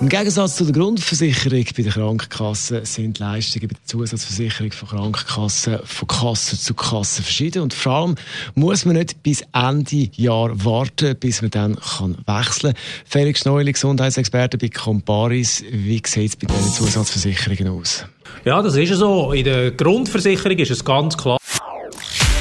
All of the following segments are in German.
im Gegensatz zu der Grundversicherung bei der Krankenkasse sind Leistungen bei der Zusatzversicherung von Krankenkassen von Kasse zu Kasse verschieden und vor allem muss man nicht bis Ende Jahr warten, bis man dann kann wechseln kann. Felix Neuli, Gesundheitsexperte bei Comparis, wie sieht es bei diesen Zusatzversicherungen aus? Ja, das ist so. In der Grundversicherung ist es ganz klar.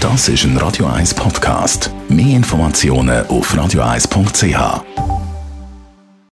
Das ist ein Radio 1 Podcast. Mehr Informationen auf radio1.ch.